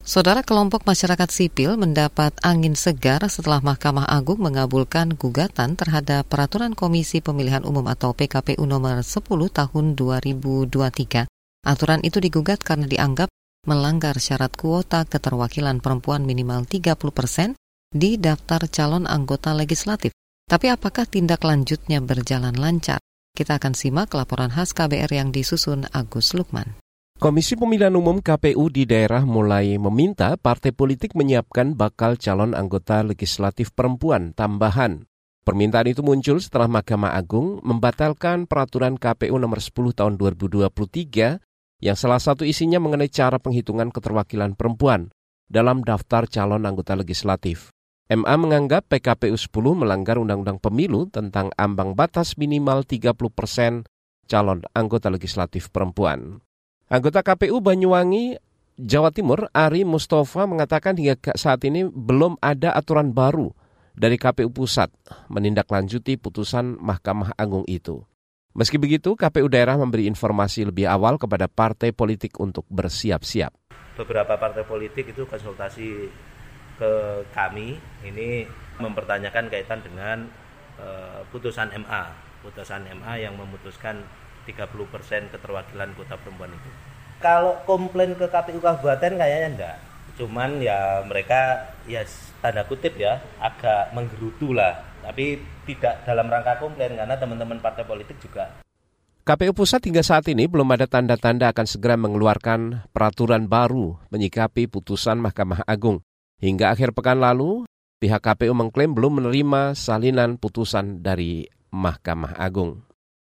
Saudara kelompok masyarakat sipil mendapat angin segar setelah Mahkamah Agung mengabulkan gugatan terhadap Peraturan Komisi Pemilihan Umum atau PKPU nomor 10 tahun 2023. Aturan itu digugat karena dianggap melanggar syarat kuota keterwakilan perempuan minimal 30 persen di daftar calon anggota legislatif. Tapi apakah tindak lanjutnya berjalan lancar? Kita akan simak laporan khas KBR yang disusun Agus Lukman. Komisi Pemilihan Umum KPU di daerah mulai meminta partai politik menyiapkan bakal calon anggota legislatif perempuan tambahan. Permintaan itu muncul setelah Mahkamah Agung membatalkan peraturan KPU nomor 10 tahun 2023 yang salah satu isinya mengenai cara penghitungan keterwakilan perempuan dalam daftar calon anggota legislatif. MA menganggap PKPU 10 melanggar Undang-Undang Pemilu tentang ambang batas minimal 30 persen calon anggota legislatif perempuan. Anggota KPU Banyuwangi, Jawa Timur, Ari Mustafa mengatakan hingga saat ini belum ada aturan baru dari KPU Pusat menindaklanjuti putusan Mahkamah Agung itu. Meski begitu, KPU daerah memberi informasi lebih awal kepada partai politik untuk bersiap-siap. Beberapa partai politik itu konsultasi ke kami ini mempertanyakan kaitan dengan uh, putusan MA, putusan MA yang memutuskan 30% keterwakilan kota perempuan itu. Kalau komplain ke KPU Kabupaten kayaknya enggak. Cuman ya mereka ya tanda kutip ya agak menggerutu lah. Tapi tidak dalam rangka komplain karena teman-teman partai politik juga KPU Pusat hingga saat ini belum ada tanda-tanda akan segera mengeluarkan peraturan baru menyikapi putusan Mahkamah Agung. Hingga akhir pekan lalu, pihak KPU mengklaim belum menerima salinan putusan dari Mahkamah Agung.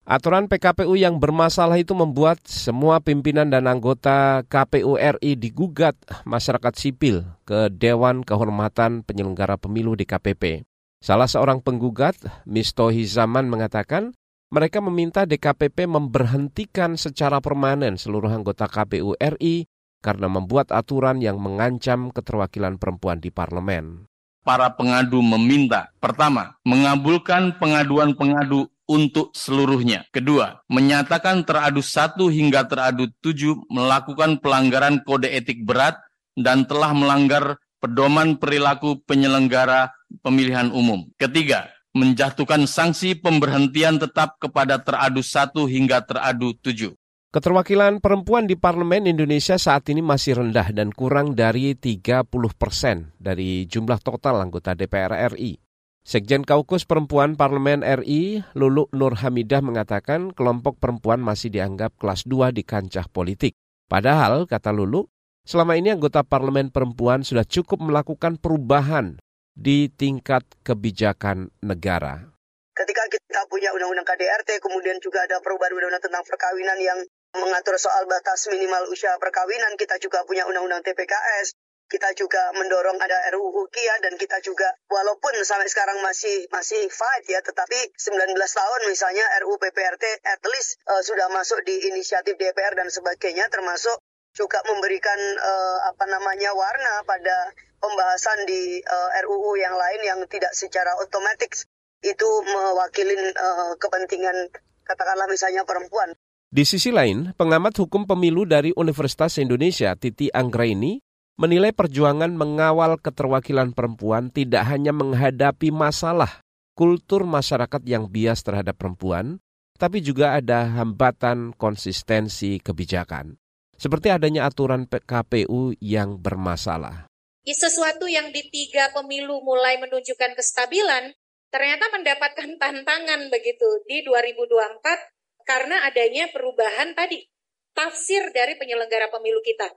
Aturan PKPU yang bermasalah itu membuat semua pimpinan dan anggota KPU RI digugat masyarakat sipil ke Dewan Kehormatan Penyelenggara Pemilu di KPP. Salah seorang penggugat, Misto Hizaman, mengatakan mereka meminta DKPP memberhentikan secara permanen seluruh anggota KPU RI karena membuat aturan yang mengancam keterwakilan perempuan di parlemen. Para pengadu meminta, pertama, mengabulkan pengaduan pengadu untuk seluruhnya. Kedua, menyatakan teradu satu hingga teradu tujuh melakukan pelanggaran kode etik berat dan telah melanggar pedoman perilaku penyelenggara pemilihan umum. Ketiga, menjatuhkan sanksi pemberhentian tetap kepada teradu satu hingga teradu tujuh. Keterwakilan perempuan di parlemen Indonesia saat ini masih rendah dan kurang dari 30 persen dari jumlah total anggota DPR RI. Sekjen Kaukus Perempuan Parlemen RI, Lulu Nur Hamidah mengatakan kelompok perempuan masih dianggap kelas 2 di kancah politik. Padahal, kata Lulu, selama ini anggota parlemen perempuan sudah cukup melakukan perubahan di tingkat kebijakan negara. Ketika kita punya undang-undang KDRT, kemudian juga ada perubahan undang-undang tentang perkawinan yang mengatur soal batas minimal usia perkawinan, kita juga punya undang-undang TPKS, kita juga mendorong ada RUU KIA dan kita juga walaupun sampai sekarang masih masih fight ya tetapi 19 tahun misalnya RUU PPRT at least uh, sudah masuk di inisiatif DPR dan sebagainya termasuk juga memberikan uh, apa namanya warna pada pembahasan di uh, RUU yang lain yang tidak secara otomatis itu mewakilin uh, kepentingan katakanlah misalnya perempuan. Di sisi lain, pengamat hukum pemilu dari Universitas Indonesia, Titi Anggraini, menilai perjuangan mengawal keterwakilan perempuan tidak hanya menghadapi masalah kultur masyarakat yang bias terhadap perempuan, tapi juga ada hambatan konsistensi kebijakan. Seperti adanya aturan KPU yang bermasalah. Sesuatu yang di tiga pemilu mulai menunjukkan kestabilan, ternyata mendapatkan tantangan begitu di 2024 karena adanya perubahan tadi tafsir dari penyelenggara pemilu kita.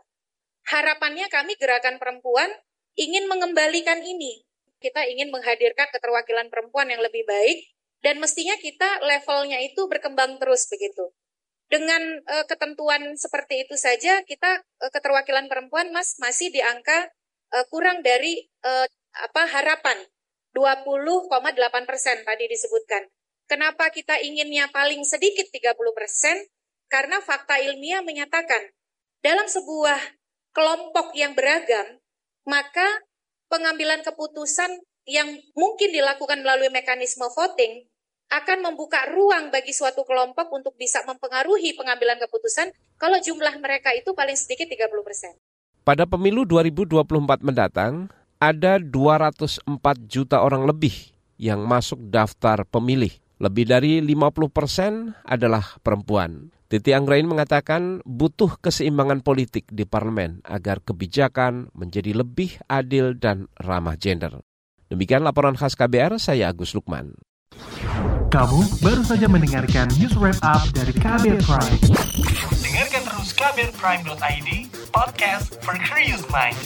Harapannya kami gerakan perempuan ingin mengembalikan ini. Kita ingin menghadirkan keterwakilan perempuan yang lebih baik dan mestinya kita levelnya itu berkembang terus begitu. Dengan uh, ketentuan seperti itu saja kita uh, keterwakilan perempuan Mas masih di angka uh, kurang dari uh, apa harapan 20,8 persen tadi disebutkan. Kenapa kita inginnya paling sedikit 30%? Karena fakta ilmiah menyatakan dalam sebuah kelompok yang beragam, maka pengambilan keputusan yang mungkin dilakukan melalui mekanisme voting akan membuka ruang bagi suatu kelompok untuk bisa mempengaruhi pengambilan keputusan kalau jumlah mereka itu paling sedikit 30 persen. Pada pemilu 2024 mendatang, ada 204 juta orang lebih yang masuk daftar pemilih. Lebih dari 50 persen adalah perempuan. Titi Anggrain mengatakan butuh keseimbangan politik di parlemen agar kebijakan menjadi lebih adil dan ramah gender. Demikian laporan khas KBR, saya Agus Lukman. Kamu baru saja mendengarkan news wrap up dari KBR Prime. Dengarkan terus kbrprime.id, podcast for curious mind.